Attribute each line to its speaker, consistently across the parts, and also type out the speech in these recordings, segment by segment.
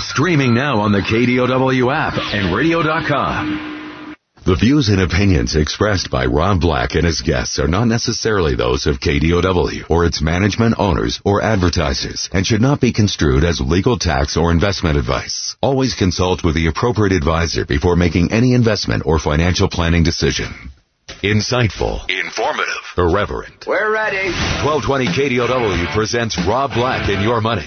Speaker 1: Streaming now on the KDOW app and radio.com.
Speaker 2: The views and opinions expressed by Rob Black and his guests are not necessarily those of KDOW or its management owners or advertisers and should not be construed as legal tax or investment advice. Always consult with the appropriate advisor before making any investment or financial planning decision. Insightful, informative, irreverent.
Speaker 3: We're ready.
Speaker 2: 1220 KDOW presents Rob Black and Your Money.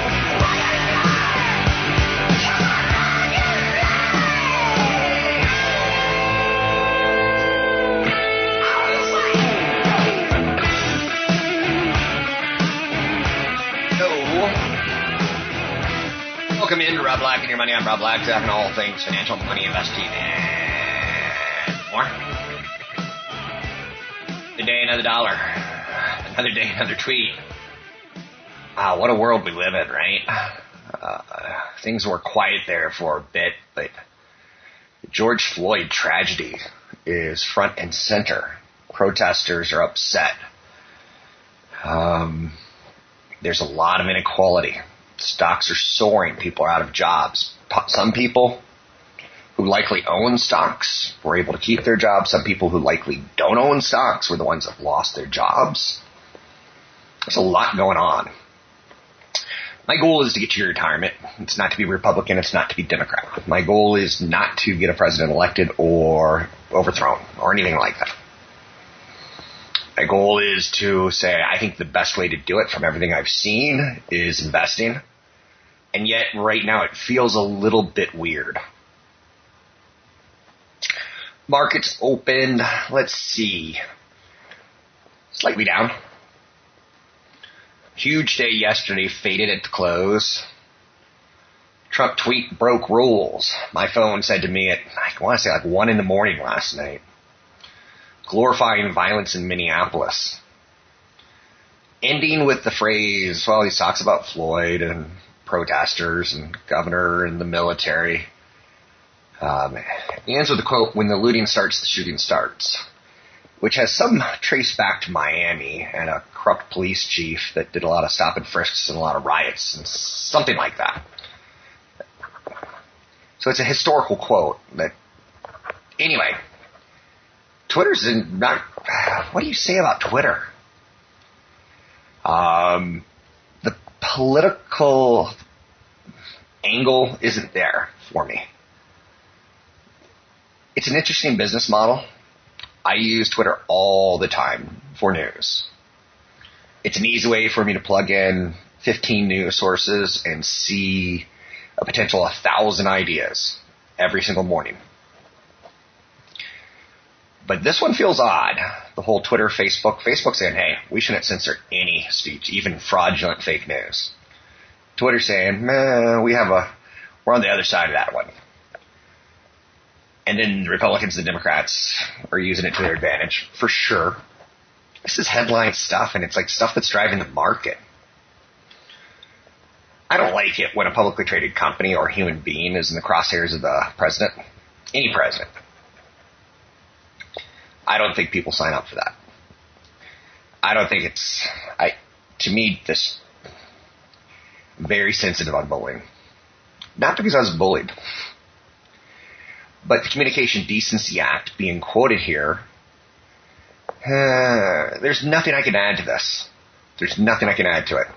Speaker 4: Welcome in to Rob Black and your money. I'm Rob Black, talking all things financial, money, investing, and more. Day, another dollar. Another day, another tweet. Wow, what a world we live in, right? Uh, things were quiet there for a bit, but the George Floyd tragedy is front and center. Protesters are upset. Um, there's a lot of inequality stocks are soaring. People are out of jobs. Some people who likely own stocks were able to keep their jobs. Some people who likely don't own stocks were the ones that lost their jobs. There's a lot going on. My goal is to get to your retirement. It's not to be Republican. It's not to be Democrat. My goal is not to get a president elected or overthrown or anything like that. My goal is to say I think the best way to do it from everything I've seen is investing and yet right now it feels a little bit weird. Markets opened, let's see, slightly down. Huge day yesterday, faded at the close. Trump tweet broke rules. My phone said to me at, I want to say like 1 in the morning last night, glorifying violence in Minneapolis. Ending with the phrase, well, he talks about Floyd and protesters and governor and the military. Um, ends with the quote, when the looting starts, the shooting starts, which has some trace back to Miami and a corrupt police chief that did a lot of stop and frisks and a lot of riots and something like that. So it's a historical quote that, anyway, Twitter's not, what do you say about Twitter? Um, the political angle isn't there for me. It's an interesting business model. I use Twitter all the time for news. It's an easy way for me to plug in 15 news sources and see a potential 1,000 ideas every single morning. But this one feels odd. The whole Twitter, Facebook, Facebook saying, hey, we shouldn't censor any speech, even fraudulent fake news. Twitter saying, we have a, we're on the other side of that one. And then the Republicans and Democrats are using it to their advantage, for sure. This is headline stuff, and it's like stuff that's driving the market. I don't like it when a publicly traded company or human being is in the crosshairs of the president, any president. I don't think people sign up for that. I don't think it's I to me this very sensitive on bullying. Not because I was bullied, but the Communication Decency Act being quoted here. Uh, there's nothing I can add to this. There's nothing I can add to it.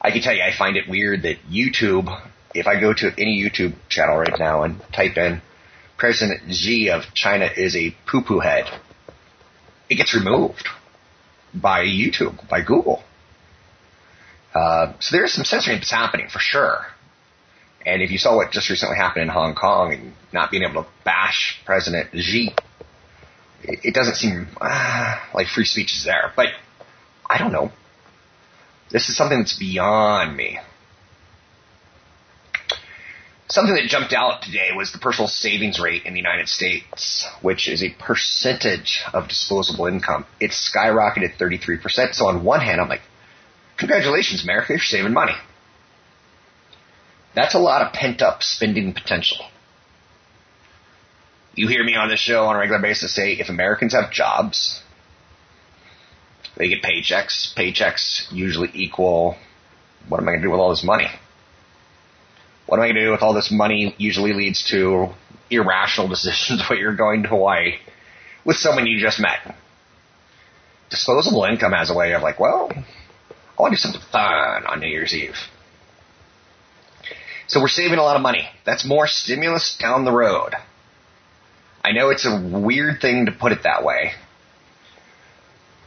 Speaker 4: I can tell you I find it weird that YouTube if I go to any YouTube channel right now and type in President Xi of China is a poo poo head, it gets removed by YouTube, by Google. Uh, so there's some censoring that's happening for sure. And if you saw what just recently happened in Hong Kong and not being able to bash President Xi, it, it doesn't seem uh, like free speech is there. But I don't know. This is something that's beyond me. Something that jumped out today was the personal savings rate in the United States, which is a percentage of disposable income. It's skyrocketed 33%. So on one hand, I'm like, congratulations, America, you're saving money. That's a lot of pent up spending potential. You hear me on this show on a regular basis say if Americans have jobs, they get paychecks. Paychecks usually equal what am I going to do with all this money? What am I going to do with all this money? Usually leads to irrational decisions when you're going to Hawaii with someone you just met. Disposable income has a way of like, well, want to do something fun on New Year's Eve. So we're saving a lot of money. That's more stimulus down the road. I know it's a weird thing to put it that way.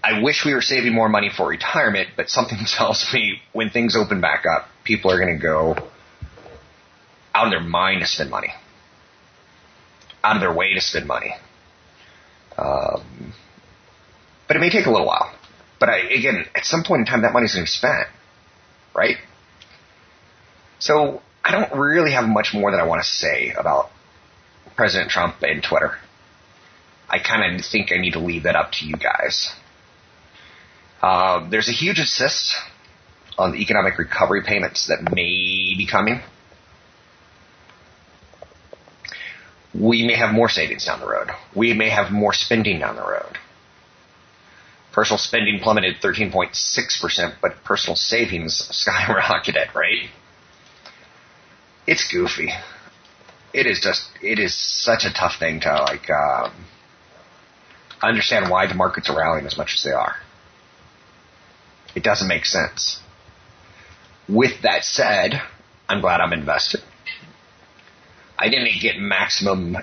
Speaker 4: I wish we were saving more money for retirement, but something tells me when things open back up, people are going to go out of their mind to spend money, out of their way to spend money. Um, but it may take a little while. But I, again, at some point in time, that money's going to be spent, right? So I don't really have much more that I want to say about President Trump and Twitter. I kind of think I need to leave that up to you guys. Uh, there's a huge assist on the economic recovery payments that may be coming. We may have more savings down the road. We may have more spending down the road. Personal spending plummeted 13.6%, but personal savings skyrocketed, right? It's goofy. It is just, it is such a tough thing to like, um, understand why the markets are rallying as much as they are. It doesn't make sense. With that said, I'm glad I'm invested. I didn't get maximum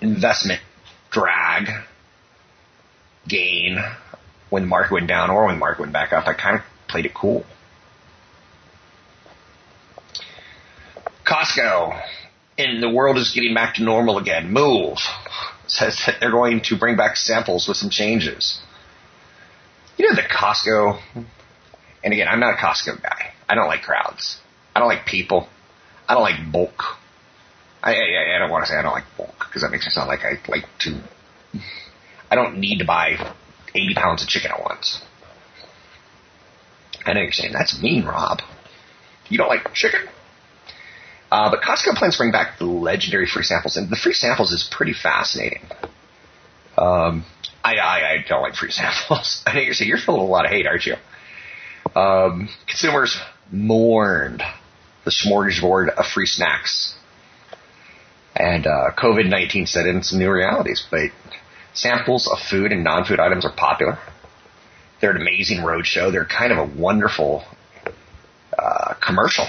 Speaker 4: investment drag gain when the market went down or when the market went back up. I kind of played it cool. Costco, and the world is getting back to normal again. Move says that they're going to bring back samples with some changes. You know the Costco, and again, I'm not a Costco guy. I don't like crowds. I don't like people. I don't like bulk. I, I, I don't want to say I don't like bulk because that makes it sound like I like to. I don't need to buy 80 pounds of chicken at once. I know you're saying that's mean, Rob. You don't like chicken? Uh, but Costco plans to bring back the legendary free samples, and the free samples is pretty fascinating. Um, I, I, I don't like free samples. I know you're saying you're feeling a lot of hate, aren't you? Um, consumers mourned the smorgasbord of free snacks. And uh, COVID 19 set in some new realities, but samples of food and non food items are popular. They're an amazing roadshow. They're kind of a wonderful uh, commercial.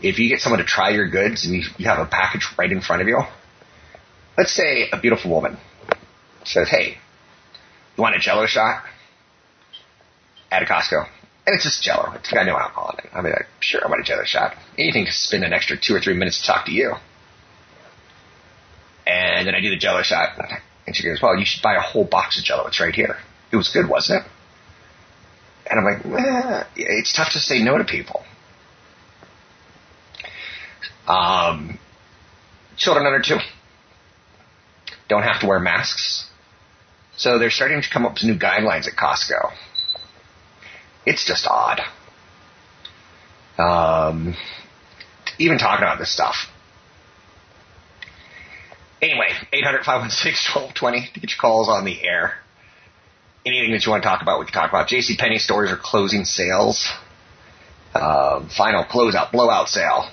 Speaker 4: If you get someone to try your goods and you, you have a package right in front of you, let's say a beautiful woman says, Hey, you want a jello shot? At a Costco. And it's just jello. It's got no alcohol in it. I mean, like, sure, I want a jello shot. Anything to spend an extra two or three minutes to talk to you. And then I do the jello shot. And she goes, well, you should buy a whole box of jello. It's right here. It was good, wasn't it? And I'm like, it's tough to say no to people. Um, children under two don't have to wear masks. So they're starting to come up with new guidelines at Costco. It's just odd. Um, even talking about this stuff. Anyway, 800 516 1220 to get your calls on the air. Anything that you want to talk about, we can talk about. J.C. Penney stores are closing sales. Uh, final closeout, blowout sale.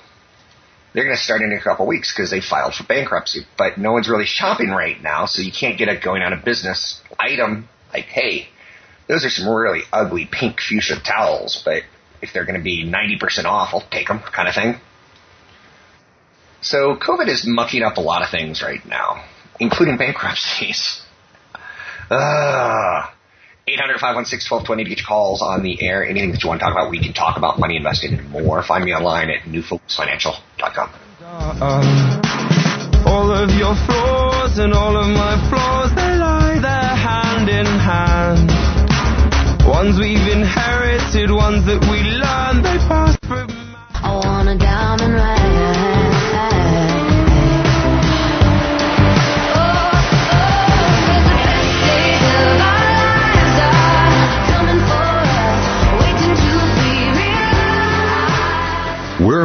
Speaker 4: They're going to start in a couple weeks because they filed for bankruptcy, but no one's really shopping right now, so you can't get a going out of business item like, hey, those are some really ugly pink fuchsia towels, but if they're going to be 90% off, I'll take them kind of thing. So COVID is mucking up a lot of things right now, including bankruptcies. Uh, 800 516 to get your calls on the air. Anything that you want to talk about, we can talk about money investing and more. Find me online at newfocusfinancial.com.
Speaker 3: Uh, all of your flaws and all of my flaws, they lie there hand in hand. Ones we've inherited, ones that we learned, they pass through.
Speaker 5: I want a diamond ring.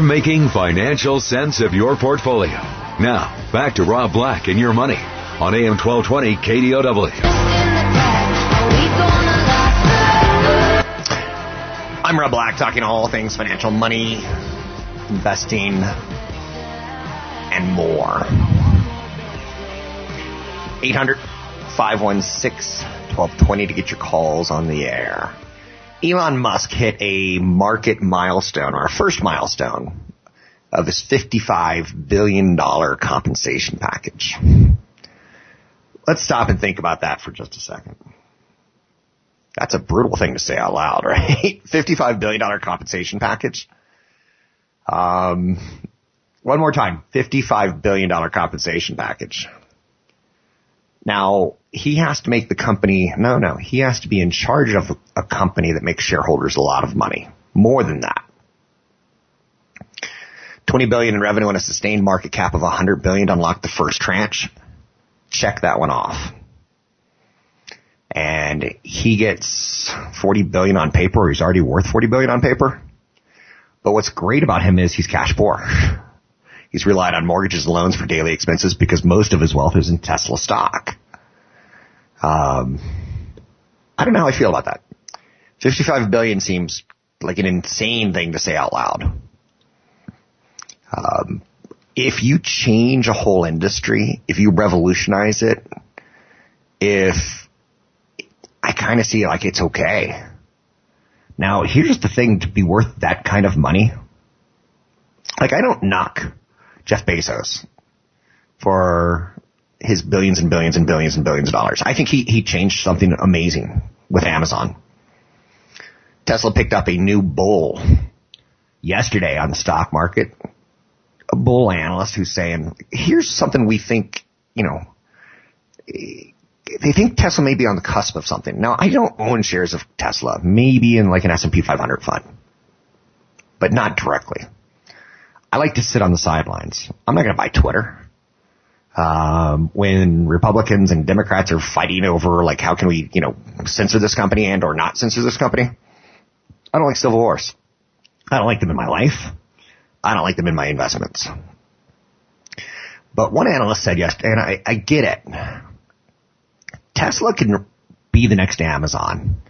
Speaker 1: We're making financial sense of your portfolio. Now, back to Rob Black and your money on AM 1220 KDOW.
Speaker 4: I'm Rob Black, talking all things financial, money, investing, and more. 800 516 1220 to get your calls on the air. Elon Musk hit a market milestone, or our first milestone of his $55 billion compensation package. Let's stop and think about that for just a second. That's a brutal thing to say out loud, right? $55 billion compensation package. Um, one more time. $55 billion compensation package. Now, he has to make the company, no, no, he has to be in charge of a company that makes shareholders a lot of money. More than that. 20 billion in revenue and a sustained market cap of 100 billion to unlock the first tranche. Check that one off. And he gets 40 billion on paper, or he's already worth 40 billion on paper. But what's great about him is he's cash poor. He's relied on mortgages and loans for daily expenses because most of his wealth is in Tesla stock. Um, I don't know how I feel about that. 55 billion seems like an insane thing to say out loud. Um, if you change a whole industry, if you revolutionize it, if I kind of see like it's okay. Now, here's the thing to be worth that kind of money. Like I don't knock Jeff Bezos for his billions and billions and billions and billions of dollars. I think he, he changed something amazing with Amazon. Tesla picked up a new bull yesterday on the stock market. A bull analyst who's saying, here's something we think, you know, they think Tesla may be on the cusp of something. Now, I don't own shares of Tesla, maybe in like an S&P 500 fund, but not directly. I like to sit on the sidelines. I'm not going to buy Twitter. Um, when Republicans and Democrats are fighting over like how can we, you know, censor this company and or not censor this company, I don't like civil wars. I don't like them in my life. I don't like them in my investments. But one analyst said yesterday, and I, I get it. Tesla can be the next Amazon,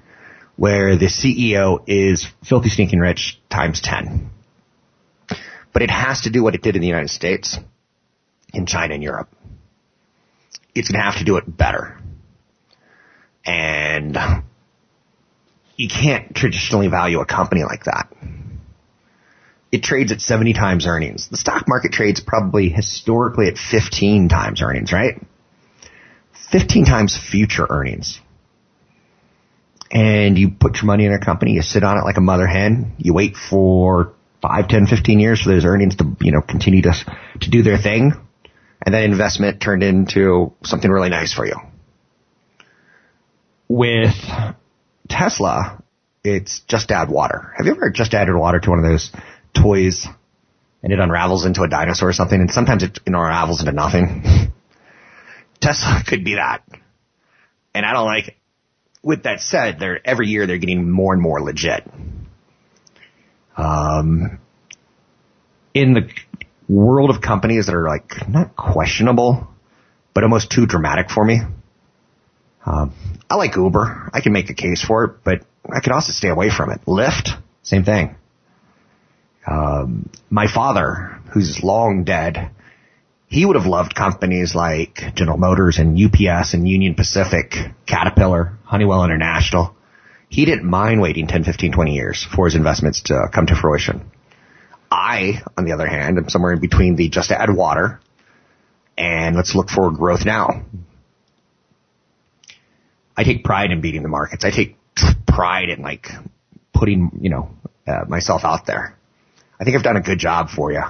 Speaker 4: where the CEO is filthy stinking rich times 10. But it has to do what it did in the United States, in China and Europe. It's going to have to do it better. And you can't traditionally value a company like that. It trades at 70 times earnings. The stock market trades probably historically at 15 times earnings, right? 15 times future earnings. And you put your money in a company, you sit on it like a mother hen, you wait for 5, 10, 15 years for those earnings to, you know, continue to, to do their thing. And that investment turned into something really nice for you. With Tesla, it's just add water. Have you ever just added water to one of those toys and it unravels into a dinosaur or something? And sometimes it unravels into nothing. Tesla could be that. And I don't like it. With that said, they're, every year they're getting more and more legit. Um, in the world of companies that are like not questionable, but almost too dramatic for me. Um, I like Uber. I can make a case for it, but I could also stay away from it. Lyft, same thing. Um, my father, who's long dead, he would have loved companies like General Motors and UPS and Union Pacific, Caterpillar, Honeywell International. He didn't mind waiting 10, 15, 20 years for his investments to come to fruition. I, on the other hand, am somewhere in between the just add water and let's look for growth now. I take pride in beating the markets. I take pride in like putting, you know, uh, myself out there. I think I've done a good job for you.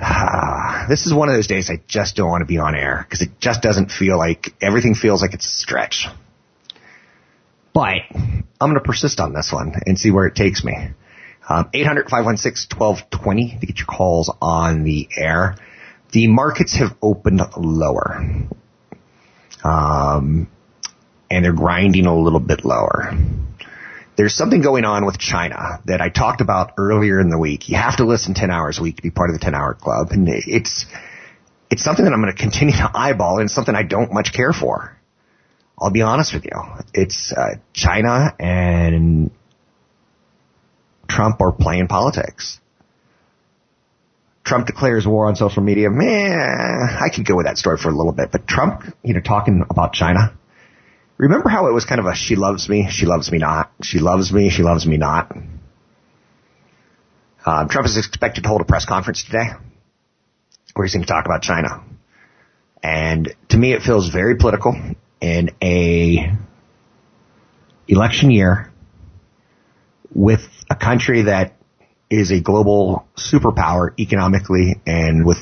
Speaker 4: this is one of those days I just don't want to be on air because it just doesn't feel like everything feels like it's a stretch. But I'm going to persist on this one and see where it takes me. Um, 800-516-1220 to get your calls on the air. The markets have opened lower. Um, and they're grinding a little bit lower. There's something going on with China that I talked about earlier in the week. You have to listen 10 hours a week to be part of the 10 hour club. And it's, it's something that I'm going to continue to eyeball and something I don't much care for. I'll be honest with you. It's uh, China and Trump are playing politics. Trump declares war on social media. Man, I could go with that story for a little bit, but Trump, you know, talking about China. Remember how it was kind of a she loves me, she loves me not, she loves me, she loves me not. Um, Trump is expected to hold a press conference today where he's going to talk about China. And to me, it feels very political in a election year with a country that is a global superpower economically and with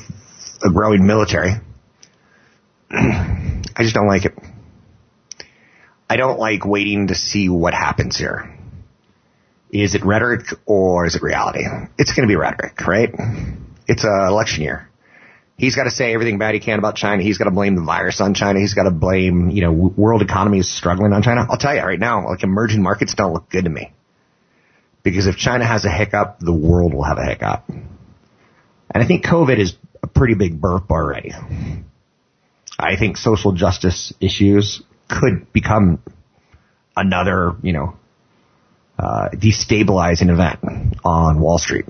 Speaker 4: a growing military. I just don't like it. I don't like waiting to see what happens here. Is it rhetoric or is it reality? It's going to be rhetoric, right? It's an election year. He's got to say everything bad he can about China. He's got to blame the virus on China. He's got to blame, you know, world economy is struggling on China. I'll tell you right now, like emerging markets don't look good to me. Because if China has a hiccup, the world will have a hiccup. And I think COVID is a pretty big burp already. I think social justice issues could become another, you know, uh, destabilizing event on Wall Street.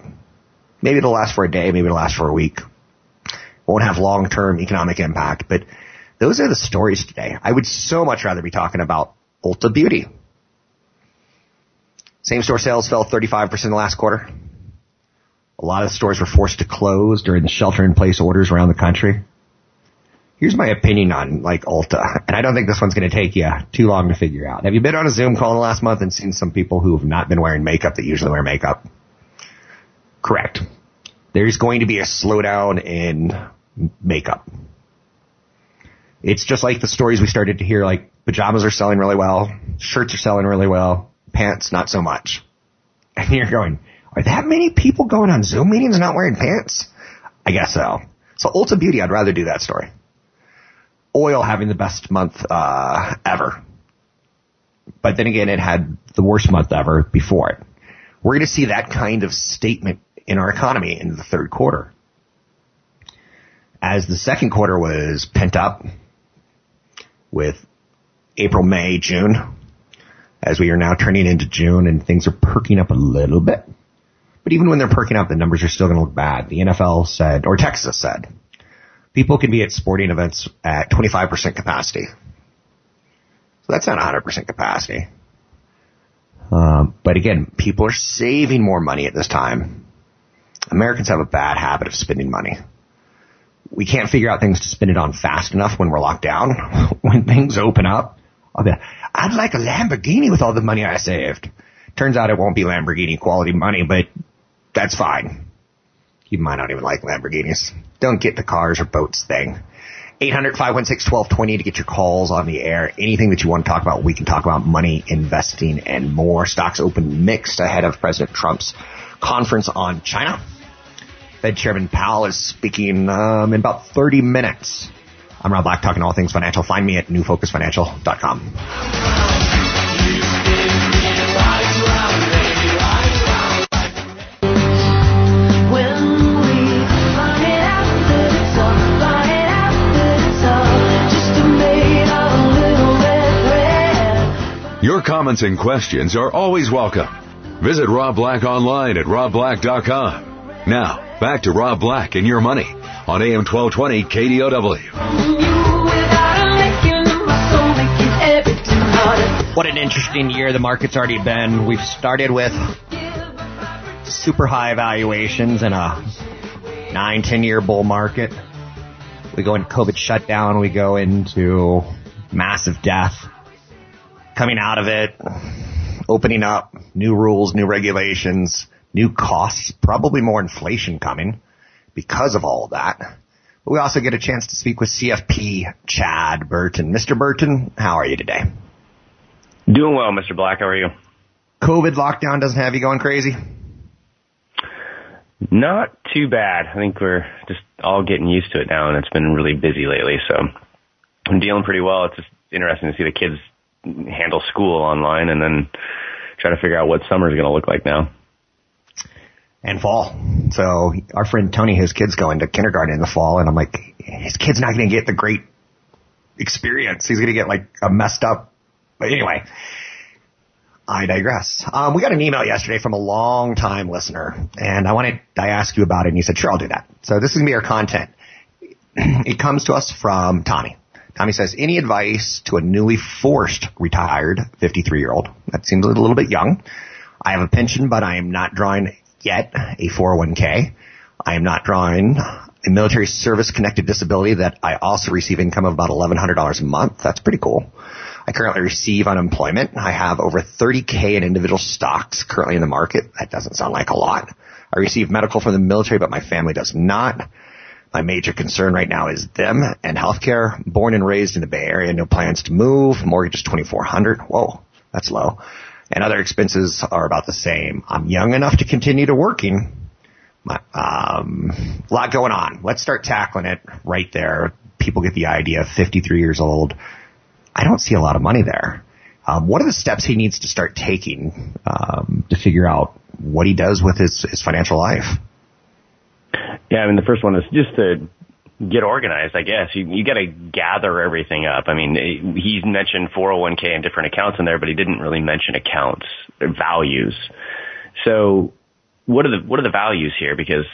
Speaker 4: Maybe it'll last for a day, maybe it'll last for a week. Won't have long-term economic impact, but those are the stories today. I would so much rather be talking about Ulta Beauty. Same store sales fell 35% in the last quarter. A lot of stores were forced to close during the shelter in place orders around the country. Here's my opinion on like Ulta, and I don't think this one's going to take you too long to figure out. Have you been on a Zoom call in the last month and seen some people who have not been wearing makeup that usually wear makeup? Correct. There's going to be a slowdown in makeup. It's just like the stories we started to hear, like pajamas are selling really well, shirts are selling really well, pants not so much. And you're going, are that many people going on Zoom meetings and not wearing pants? I guess so. So Ulta Beauty, I'd rather do that story oil having the best month uh, ever. But then again, it had the worst month ever before it. We're going to see that kind of statement in our economy in the third quarter. As the second quarter was pent up with April, May, June, as we are now turning into June and things are perking up a little bit. But even when they're perking up, the numbers are still going to look bad. The NFL said, or Texas said, people can be at sporting events at 25% capacity. So that's not 100% capacity. Um, but again, people are saving more money at this time. Americans have a bad habit of spending money. We can't figure out things to spend it on fast enough when we're locked down. when things open up, I'll be, I'd like a Lamborghini with all the money I saved. Turns out it won't be Lamborghini quality money, but that's fine. You might not even like Lamborghinis. Don't get the cars or boats thing. 800-516-1220 to get your calls on the air. Anything that you want to talk about, we can talk about money, investing, and more. Stocks open mixed ahead of President Trump's conference on China. Fed Chairman Powell is speaking um, in about 30 minutes. I'm Rob Black, talking all things financial. Find me at newfocusfinancial.com.
Speaker 1: Your comments and questions are always welcome. Visit Rob Black online at robblack.com. Now, back to Rob Black and your money on AM 1220 KDOW.
Speaker 4: What an interesting year the market's already been. We've started with super high valuations and a nine, ten year bull market. We go into COVID shutdown. We go into massive death. Coming out of it, opening up, new rules, new regulations, new costs, probably more inflation coming because of all of that. But we also get a chance to speak with CFP Chad Burton. Mr. Burton, how are you today?
Speaker 6: Doing well, Mr. Black. How are you?
Speaker 4: COVID lockdown doesn't have you going crazy?
Speaker 6: Not too bad. I think we're just all getting used to it now, and it's been really busy lately. So I'm dealing pretty well. It's just interesting to see the kids handle school online, and then try to figure out what summer is going to look like now.
Speaker 4: And fall. So our friend Tony, his kid's going to kindergarten in the fall, and I'm like, his kid's not going to get the great experience. He's going to get like a messed up. But anyway, I digress. Um, we got an email yesterday from a long time listener, and I wanted I asked you about it, and you said, "Sure, I'll do that." So this is gonna be our content. it comes to us from Tommy. Tommy says, "Any advice to a newly forced retired 53 year old? That seems a little bit young. I have a pension, but I am not drawing yet a 401k. I am not drawing a military service connected disability that I also receive income of about $1,100 a month. That's pretty cool." I currently receive unemployment. I have over 30k in individual stocks currently in the market. That doesn't sound like a lot. I receive medical from the military, but my family does not. My major concern right now is them and healthcare. Born and raised in the Bay Area, no plans to move. Mortgage is 2400. Whoa, that's low. And other expenses are about the same. I'm young enough to continue to working. My, um, a lot going on. Let's start tackling it right there. People get the idea. 53 years old I don't see a lot of money there. Um, what are the steps he needs to start taking um, to figure out what he does with his, his financial life?
Speaker 6: Yeah, I mean, the first one is just to get organized, I guess. You, you got to gather everything up. I mean, he mentioned 401k and different accounts in there, but he didn't really mention accounts, values. So what are the, what are the values here? Because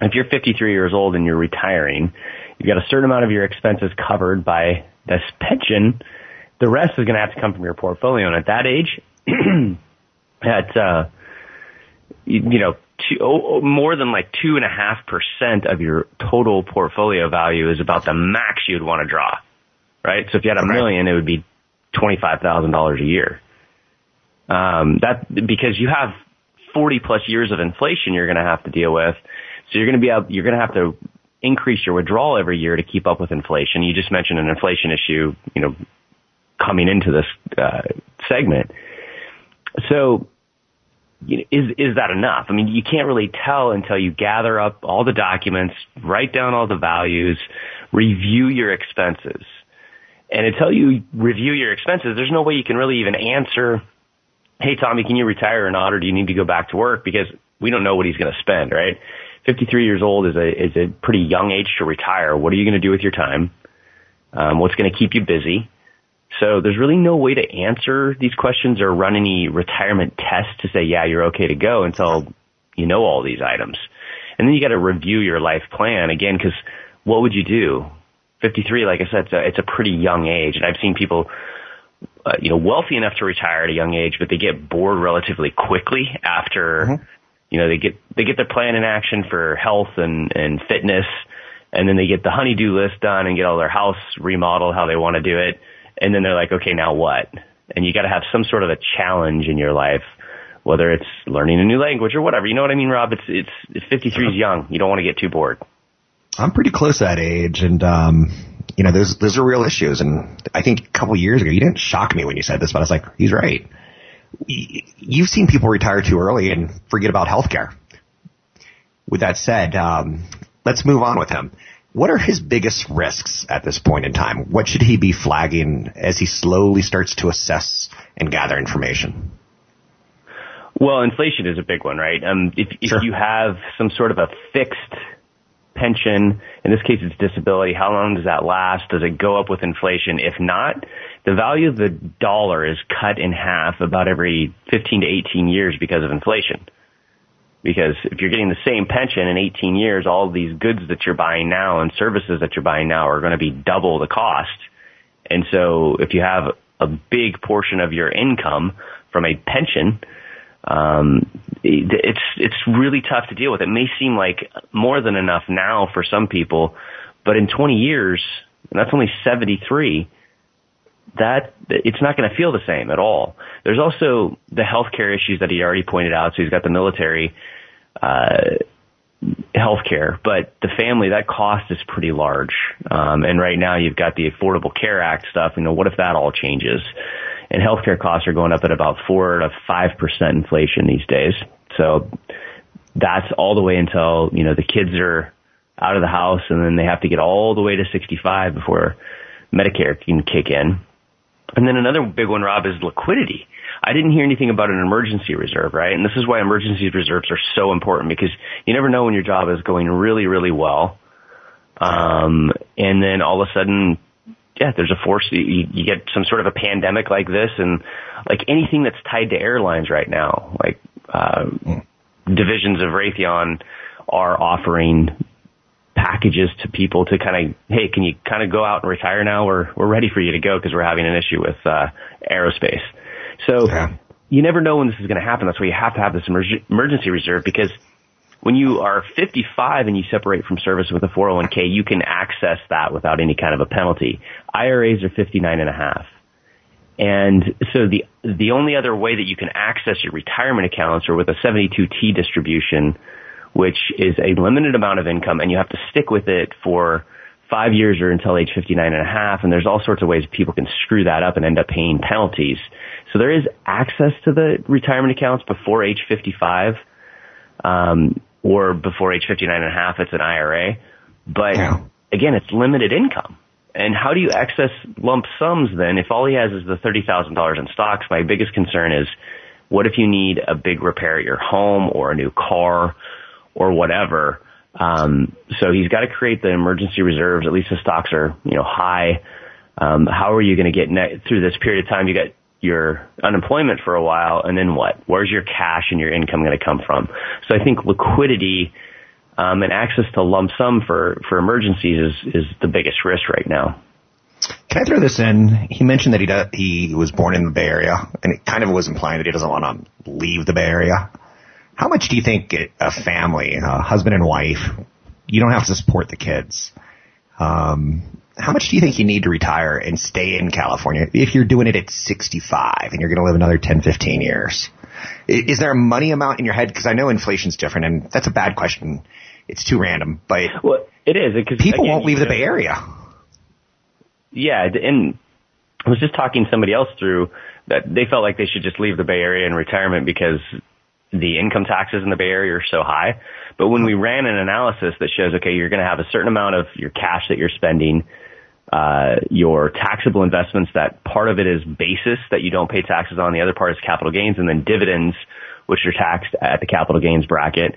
Speaker 6: if you're 53 years old and you're retiring, you've got a certain amount of your expenses covered by this pension, the rest is going to have to come from your portfolio. And at that age, at uh, you, you know, two, oh, more than like two and a half percent of your total portfolio value is about the max you'd want to draw, right? So if you had a million, it would be twenty five thousand dollars a year. Um, that because you have forty plus years of inflation you're going to have to deal with. So you're going to be able, you're going to have to increase your withdrawal every year to keep up with inflation. You just mentioned an inflation issue, you know, coming into this uh, segment. So, you know, is is that enough? I mean, you can't really tell until you gather up all the documents, write down all the values, review your expenses. And until you review your expenses, there's no way you can really even answer, "Hey, Tommy, can you retire or not, or do you need to go back to work?" Because we don't know what he's going to spend, right? 53 years old is a is a pretty young age to retire. What are you going to do with your time? Um, what's going to keep you busy? So there's really no way to answer these questions or run any retirement tests to say, yeah, you're okay to go until you know all these items. And then you got to review your life plan again, because what would you do? 53, like I said, it's a, it's a pretty young age, and I've seen people, uh, you know, wealthy enough to retire at a young age, but they get bored relatively quickly after mm-hmm you know, they get they get their plan in action for health and and fitness, and then they get the honeydew list done and get all their house remodeled how they want to do it, and then they're like, okay, now what? And you got to have some sort of a challenge in your life, whether it's learning a new language or whatever. You know what I mean, Rob? It's it's 53 is young. You don't want to get too bored.
Speaker 4: I'm pretty close to that age, and um, you know, those those are real issues. And I think a couple years ago, you didn't shock me when you said this, but I was like, he's right you've seen people retire too early and forget about healthcare. With that said, um, let's move on with him. What are his biggest risks at this point in time? What should he be flagging as he slowly starts to assess and gather information?
Speaker 6: Well, inflation is a big one, right? Um, if, if you have some sort of a fixed pension, in this case it's disability, how long does that last? Does it go up with inflation? If not, the value of the dollar is cut in half about every 15 to 18 years because of inflation. Because if you're getting the same pension in 18 years, all these goods that you're buying now and services that you're buying now are going to be double the cost. And so if you have a big portion of your income from a pension, um, it's it's really tough to deal with. It may seem like more than enough now for some people, but in 20 years, and that's only 73 that it's not going to feel the same at all. There's also the healthcare issues that he already pointed out. So he's got the military uh, healthcare, but the family that cost is pretty large. Um, and right now you've got the Affordable Care Act stuff. You know, what if that all changes? And healthcare costs are going up at about four to five percent inflation these days. So that's all the way until you know the kids are out of the house, and then they have to get all the way to 65 before Medicare can kick in. And then another big one, Rob, is liquidity. I didn't hear anything about an emergency reserve, right? And this is why emergency reserves are so important because you never know when your job is going really, really well. Um, and then all of a sudden, yeah, there's a force, you, you get some sort of a pandemic like this and like anything that's tied to airlines right now, like, uh, divisions of Raytheon are offering packages to people to kind of, hey, can you kind of go out and retire now? We're we're ready for you to go because we're having an issue with uh, aerospace. So yeah. you never know when this is going to happen. That's why you have to have this emergency reserve because when you are 55 and you separate from service with a 401k, you can access that without any kind of a penalty. IRAs are 59 and a half. And so the the only other way that you can access your retirement accounts are with a 72T distribution which is a limited amount of income and you have to stick with it for five years or until age 59 and a half. And there's all sorts of ways people can screw that up and end up paying penalties. So there is access to the retirement accounts before age 55, um, or before age 59 and a half. It's an IRA, but yeah. again, it's limited income. And how do you access lump sums then if all he has is the $30,000 in stocks? My biggest concern is what if you need a big repair at your home or a new car or whatever. Um, so he's got to create the emergency reserves. At least the stocks are, you know, high. Um, how are you going to get through this period of time? You got your unemployment for a while, and then what? Where's your cash and your income going to come from? So I think liquidity um, and access to lump sum for for emergencies is is the biggest risk right now.
Speaker 4: Can I throw this in? He mentioned that he does, he was born in the Bay Area, and it kind of was implying that he doesn't want to leave the Bay Area. How much do you think a family, a husband and wife, you don't have to support the kids? Um, how much do you think you need to retire and stay in California if you're doing it at 65 and you're going to live another 10, 15 years? Is there a money amount in your head? Because I know inflation's different, and that's a bad question. It's too random, but
Speaker 6: well, it is
Speaker 4: because people again, won't leave the Bay Area.
Speaker 6: Yeah, and I was just talking somebody else through that they felt like they should just leave the Bay Area in retirement because the income taxes in the Bay Area are so high. But when we ran an analysis that shows, okay, you're going to have a certain amount of your cash that you're spending, uh, your taxable investments, that part of it is basis that you don't pay taxes on. The other part is capital gains and then dividends, which are taxed at the capital gains bracket.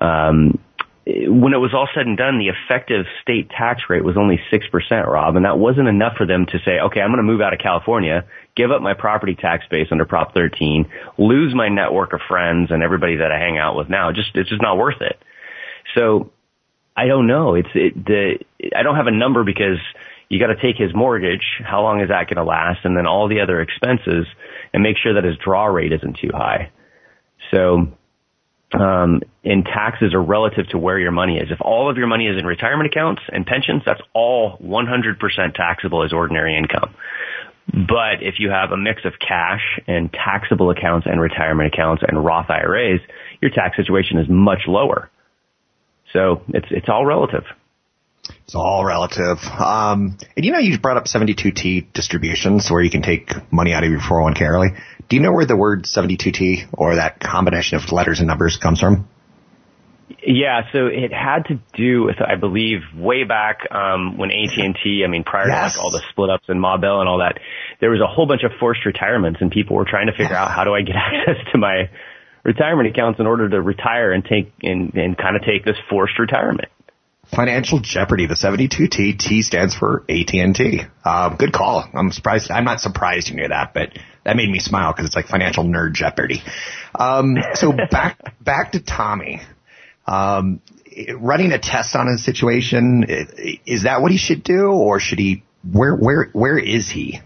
Speaker 6: Um, when it was all said and done, the effective state tax rate was only 6%, Rob, and that wasn't enough for them to say, okay, I'm going to move out of California give up my property tax base under Prop 13, lose my network of friends and everybody that I hang out with now. Just it's just not worth it. So I don't know. It's it, the I don't have a number because you got to take his mortgage. How long is that going to last? And then all the other expenses, and make sure that his draw rate isn't too high. So. Um, and taxes are relative to where your money is. If all of your money is in retirement accounts and pensions, that's all 100% taxable as ordinary income. But if you have a mix of cash and taxable accounts and retirement accounts and Roth IRAs, your tax situation is much lower. So it's it's all relative.
Speaker 4: It's all relative. Um, and you know, you brought up 72T distributions where you can take money out of your 401k early. Do you know where the word 72T or that combination of letters and numbers comes from?
Speaker 6: Yeah, so it had to do with, I believe, way back um, when AT and T. I mean, prior yes. to like all the split ups and Ma Bell and all that, there was a whole bunch of forced retirements, and people were trying to figure out how do I get access to my retirement accounts in order to retire and take and, and kind of take this forced retirement.
Speaker 4: Financial Jeopardy, the 72T, T stands for AT&T. Uh, good call. I'm surprised. I'm not surprised you knew that, but that made me smile because it's like financial nerd Jeopardy. Um, so back, back to Tommy. Um, running a test on a situation, is that what he should do or should he, where, where, where is he?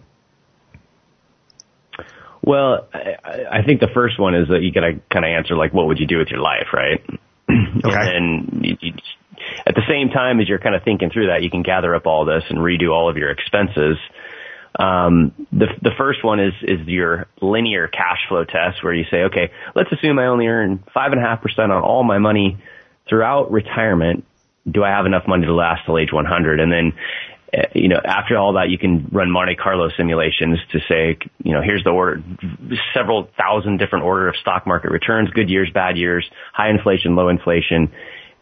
Speaker 6: Well, I, I think the first one is that you got to kind of answer like, what would you do with your life, right?
Speaker 4: Okay.
Speaker 6: And you, you at the same time as you're kind of thinking through that, you can gather up all this and redo all of your expenses. Um, the the first one is is your linear cash flow test, where you say, okay, let's assume I only earn five and a half percent on all my money throughout retirement. Do I have enough money to last till age 100? And then uh, you know, after all that, you can run Monte Carlo simulations to say, you know, here's the order, several thousand different order of stock market returns, good years, bad years, high inflation, low inflation,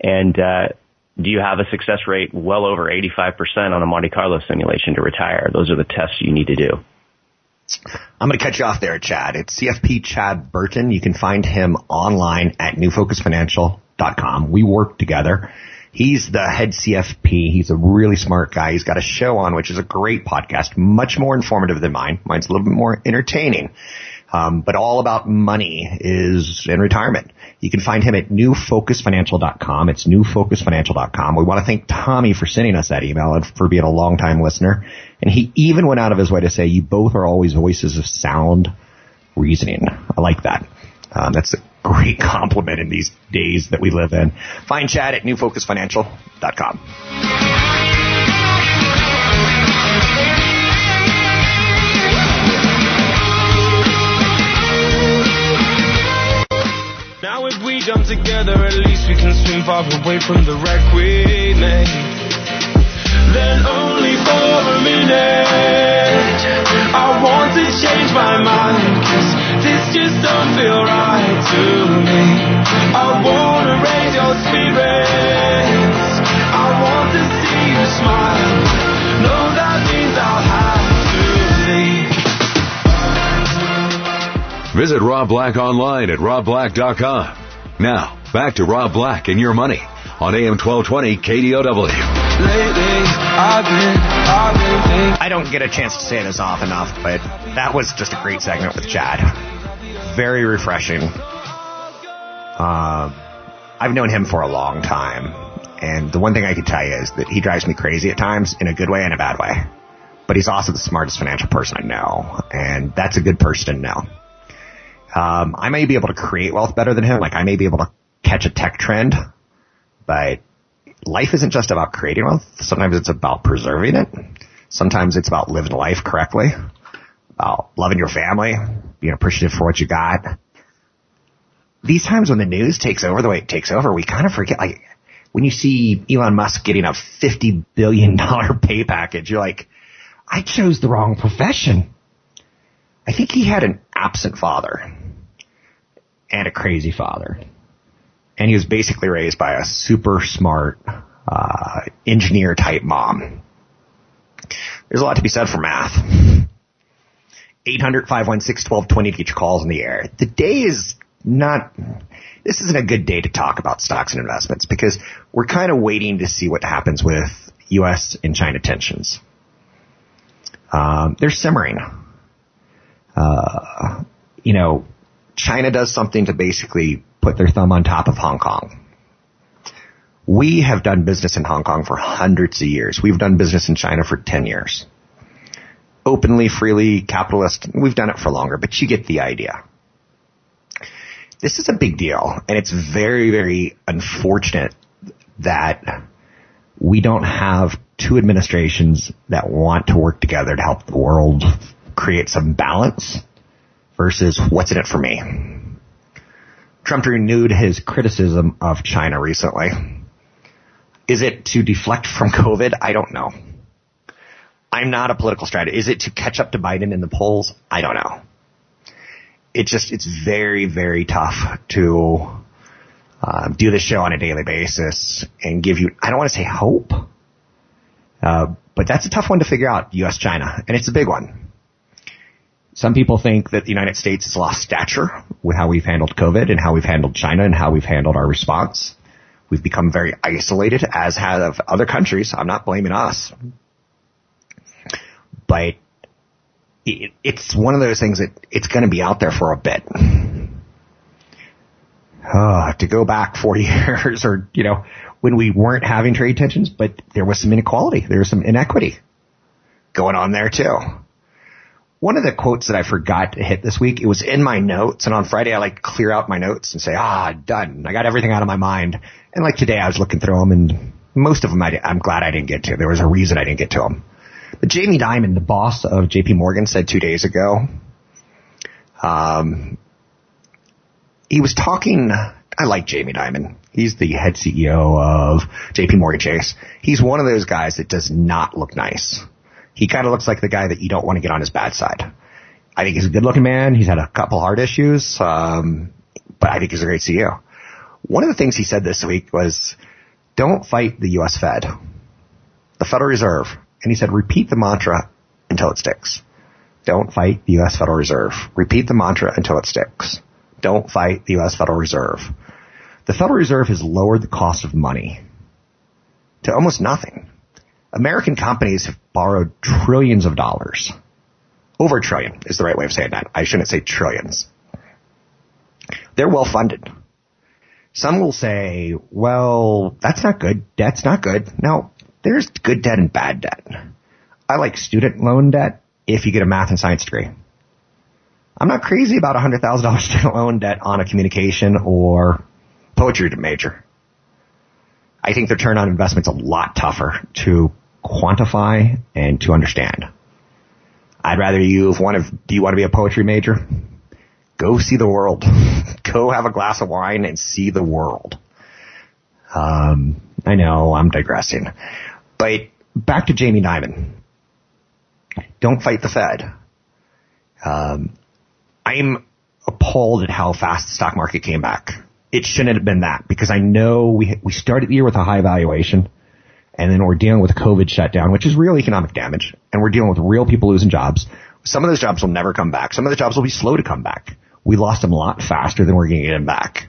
Speaker 6: and uh, do you have a success rate well over 85% on a Monte Carlo simulation to retire? Those are the tests you need to do.
Speaker 4: I'm going to cut you off there, Chad. It's CFP Chad Burton. You can find him online at newfocusfinancial.com. We work together. He's the head CFP. He's a really smart guy. He's got a show on, which is a great podcast, much more informative than mine. Mine's a little bit more entertaining. Um, but all about money is in retirement. You can find him at newfocusfinancial.com. It's newfocusfinancial.com. We want to thank Tommy for sending us that email and for being a long-time listener. And he even went out of his way to say you both are always voices of sound reasoning. I like that. Um, that's a great compliment in these days that we live in. Find Chad at newfocusfinancial.com.
Speaker 3: together, at least we can swim far away from the wreck we made. Then only for a minute, I want to change my mind, cause this just don't feel right to me. I wanna raise your spirits, I want to see you smile.
Speaker 2: Visit Rob Black online at robblack.com. Now, back to Rob Black and your money on AM 1220 KDOW.
Speaker 4: I don't get a chance to say this off enough, but that was just a great segment with Chad. Very refreshing. Um, I've known him for a long time, and the one thing I can tell you is that he drives me crazy at times in a good way and a bad way. But he's also the smartest financial person I know, and that's a good person to know. Um, I may be able to create wealth better than him, like I may be able to catch a tech trend, but life isn't just about creating wealth. Sometimes it's about preserving it. Sometimes it's about living life correctly, about loving your family, being appreciative for what you got. These times when the news takes over the way it takes over, we kind of forget, like, when you see Elon Musk getting a $50 billion pay package, you're like, I chose the wrong profession. I think he had an absent father and a crazy father and he was basically raised by a super smart uh, engineer type mom. There's a lot to be said for math. 800-516-1220 to get your calls in the air. The day is not, this isn't a good day to talk about stocks and investments because we're kind of waiting to see what happens with U.S. and China tensions. Um, they're simmering. Uh, you know, China does something to basically put their thumb on top of Hong Kong. We have done business in Hong Kong for hundreds of years. We've done business in China for 10 years. Openly, freely, capitalist, we've done it for longer, but you get the idea. This is a big deal, and it's very, very unfortunate that we don't have two administrations that want to work together to help the world create some balance versus what's in it for me. Trump renewed his criticism of China recently. Is it to deflect from COVID? I don't know. I'm not a political strategist. Is it to catch up to Biden in the polls? I don't know. It just, it's very, very tough to uh, do this show on a daily basis and give you, I don't want to say hope, uh, but that's a tough one to figure out, U.S. China, and it's a big one. Some people think that the United States has lost stature with how we've handled COVID and how we've handled China and how we've handled our response. We've become very isolated, as have other countries. I'm not blaming us. But it, it's one of those things that it's going to be out there for a bit. Uh, to go back four years or, you know, when we weren't having trade tensions, but there was some inequality. There was some inequity going on there too one of the quotes that I forgot to hit this week, it was in my notes, and on Friday I like clear out my notes and say, ah, done. I got everything out of my mind. And like today I was looking through them, and most of them I, I'm glad I didn't get to. There was a reason I didn't get to them. But Jamie Dimon, the boss of JP Morgan, said two days ago, um, he was talking, I like Jamie Dimon. He's the head CEO of JP Morgan Chase. He's one of those guys that does not look nice. He kind of looks like the guy that you don't want to get on his bad side. I think he's a good looking man. He's had a couple heart issues, um, but I think he's a great CEO. One of the things he said this week was, don't fight the U.S. Fed, the Federal Reserve. And he said, repeat the mantra until it sticks. Don't fight the U.S. Federal Reserve. Repeat the mantra until it sticks. Don't fight the U.S. Federal Reserve. The Federal Reserve has lowered the cost of money to almost nothing. American companies have borrowed trillions of dollars. Over a trillion is the right way of saying that. I shouldn't say trillions. They're well funded. Some will say, well, that's not good. Debt's not good. Now, there's good debt and bad debt. I like student loan debt if you get a math and science degree. I'm not crazy about a $100,000 student loan debt on a communication or poetry major. I think the return on investment's a lot tougher to quantify and to understand. I'd rather you, if one of, do you want to be a poetry major? Go see the world. Go have a glass of wine and see the world. Um, I know I'm digressing, but back to Jamie Dimon. Don't fight the Fed. Um, I'm appalled at how fast the stock market came back. It shouldn't have been that because I know we we started the year with a high valuation, and then we're dealing with a COVID shutdown, which is real economic damage, and we're dealing with real people losing jobs. Some of those jobs will never come back. Some of the jobs will be slow to come back. We lost them a lot faster than we're going to get them back.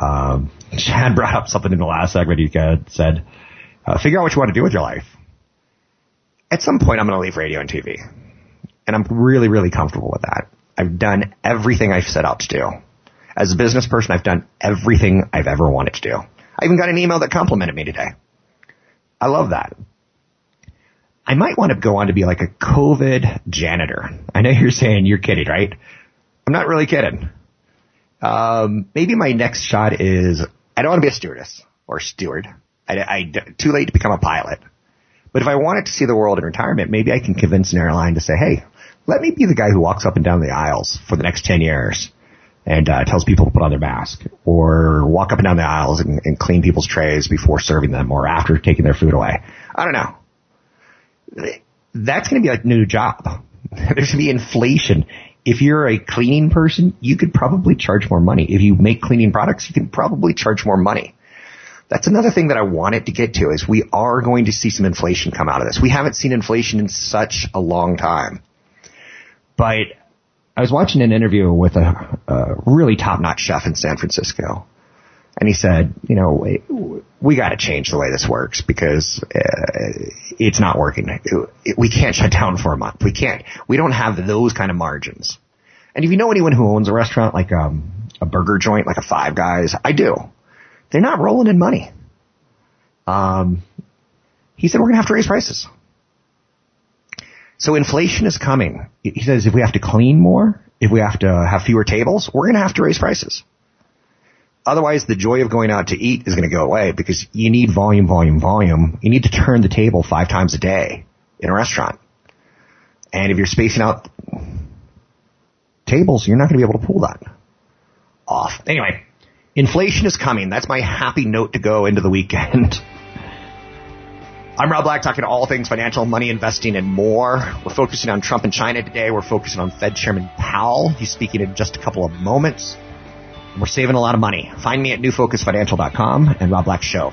Speaker 4: Um, Chad brought up something in the last segment. He said, uh, "Figure out what you want to do with your life." At some point, I'm going to leave radio and TV, and I'm really, really comfortable with that. I've done everything I've set out to do. As a business person, I've done everything I've ever wanted to do. I even got an email that complimented me today. I love that. I might want to go on to be like a COVID janitor. I know you're saying you're kidding, right? I'm not really kidding. Um, maybe my next shot is I don't want to be a stewardess or steward. I, I, too late to become a pilot. But if I wanted to see the world in retirement, maybe I can convince an airline to say, hey, let me be the guy who walks up and down the aisles for the next 10 years and uh, tells people to put on their mask or walk up and down the aisles and, and clean people's trays before serving them or after taking their food away. I don't know. That's going to be a new job. There's going to be inflation. If you're a cleaning person, you could probably charge more money. If you make cleaning products, you can probably charge more money. That's another thing that I wanted to get to is we are going to see some inflation come out of this. We haven't seen inflation in such a long time. But I was watching an interview with a, a really top-notch chef in San Francisco, and he said, you know, we, got to change the way this works because uh, it's not working. It, it, we can't shut down for a month. We can't. We don't have those kind of margins. And if you know anyone who owns a restaurant like um, a burger joint, like a Five Guys, I do. They're not rolling in money. Um, he said we're going to have to raise prices. So inflation is coming. He says if we have to clean more, if we have to have fewer tables, we're going to have to raise prices. Otherwise, the joy of going out to eat is going to go away because you need volume, volume, volume. You need to turn the table five times a day in a restaurant. And if you're spacing out tables, you're not going to be able to pull that off. Anyway, inflation is coming. That's my happy note to go into the weekend. I'm Rob Black, talking all things financial, money, investing, and more. We're focusing on Trump and China today. We're focusing on Fed Chairman Powell. He's speaking in just a couple of moments. We're saving a lot of money. Find me at newfocusfinancial.com and Rob Black Show.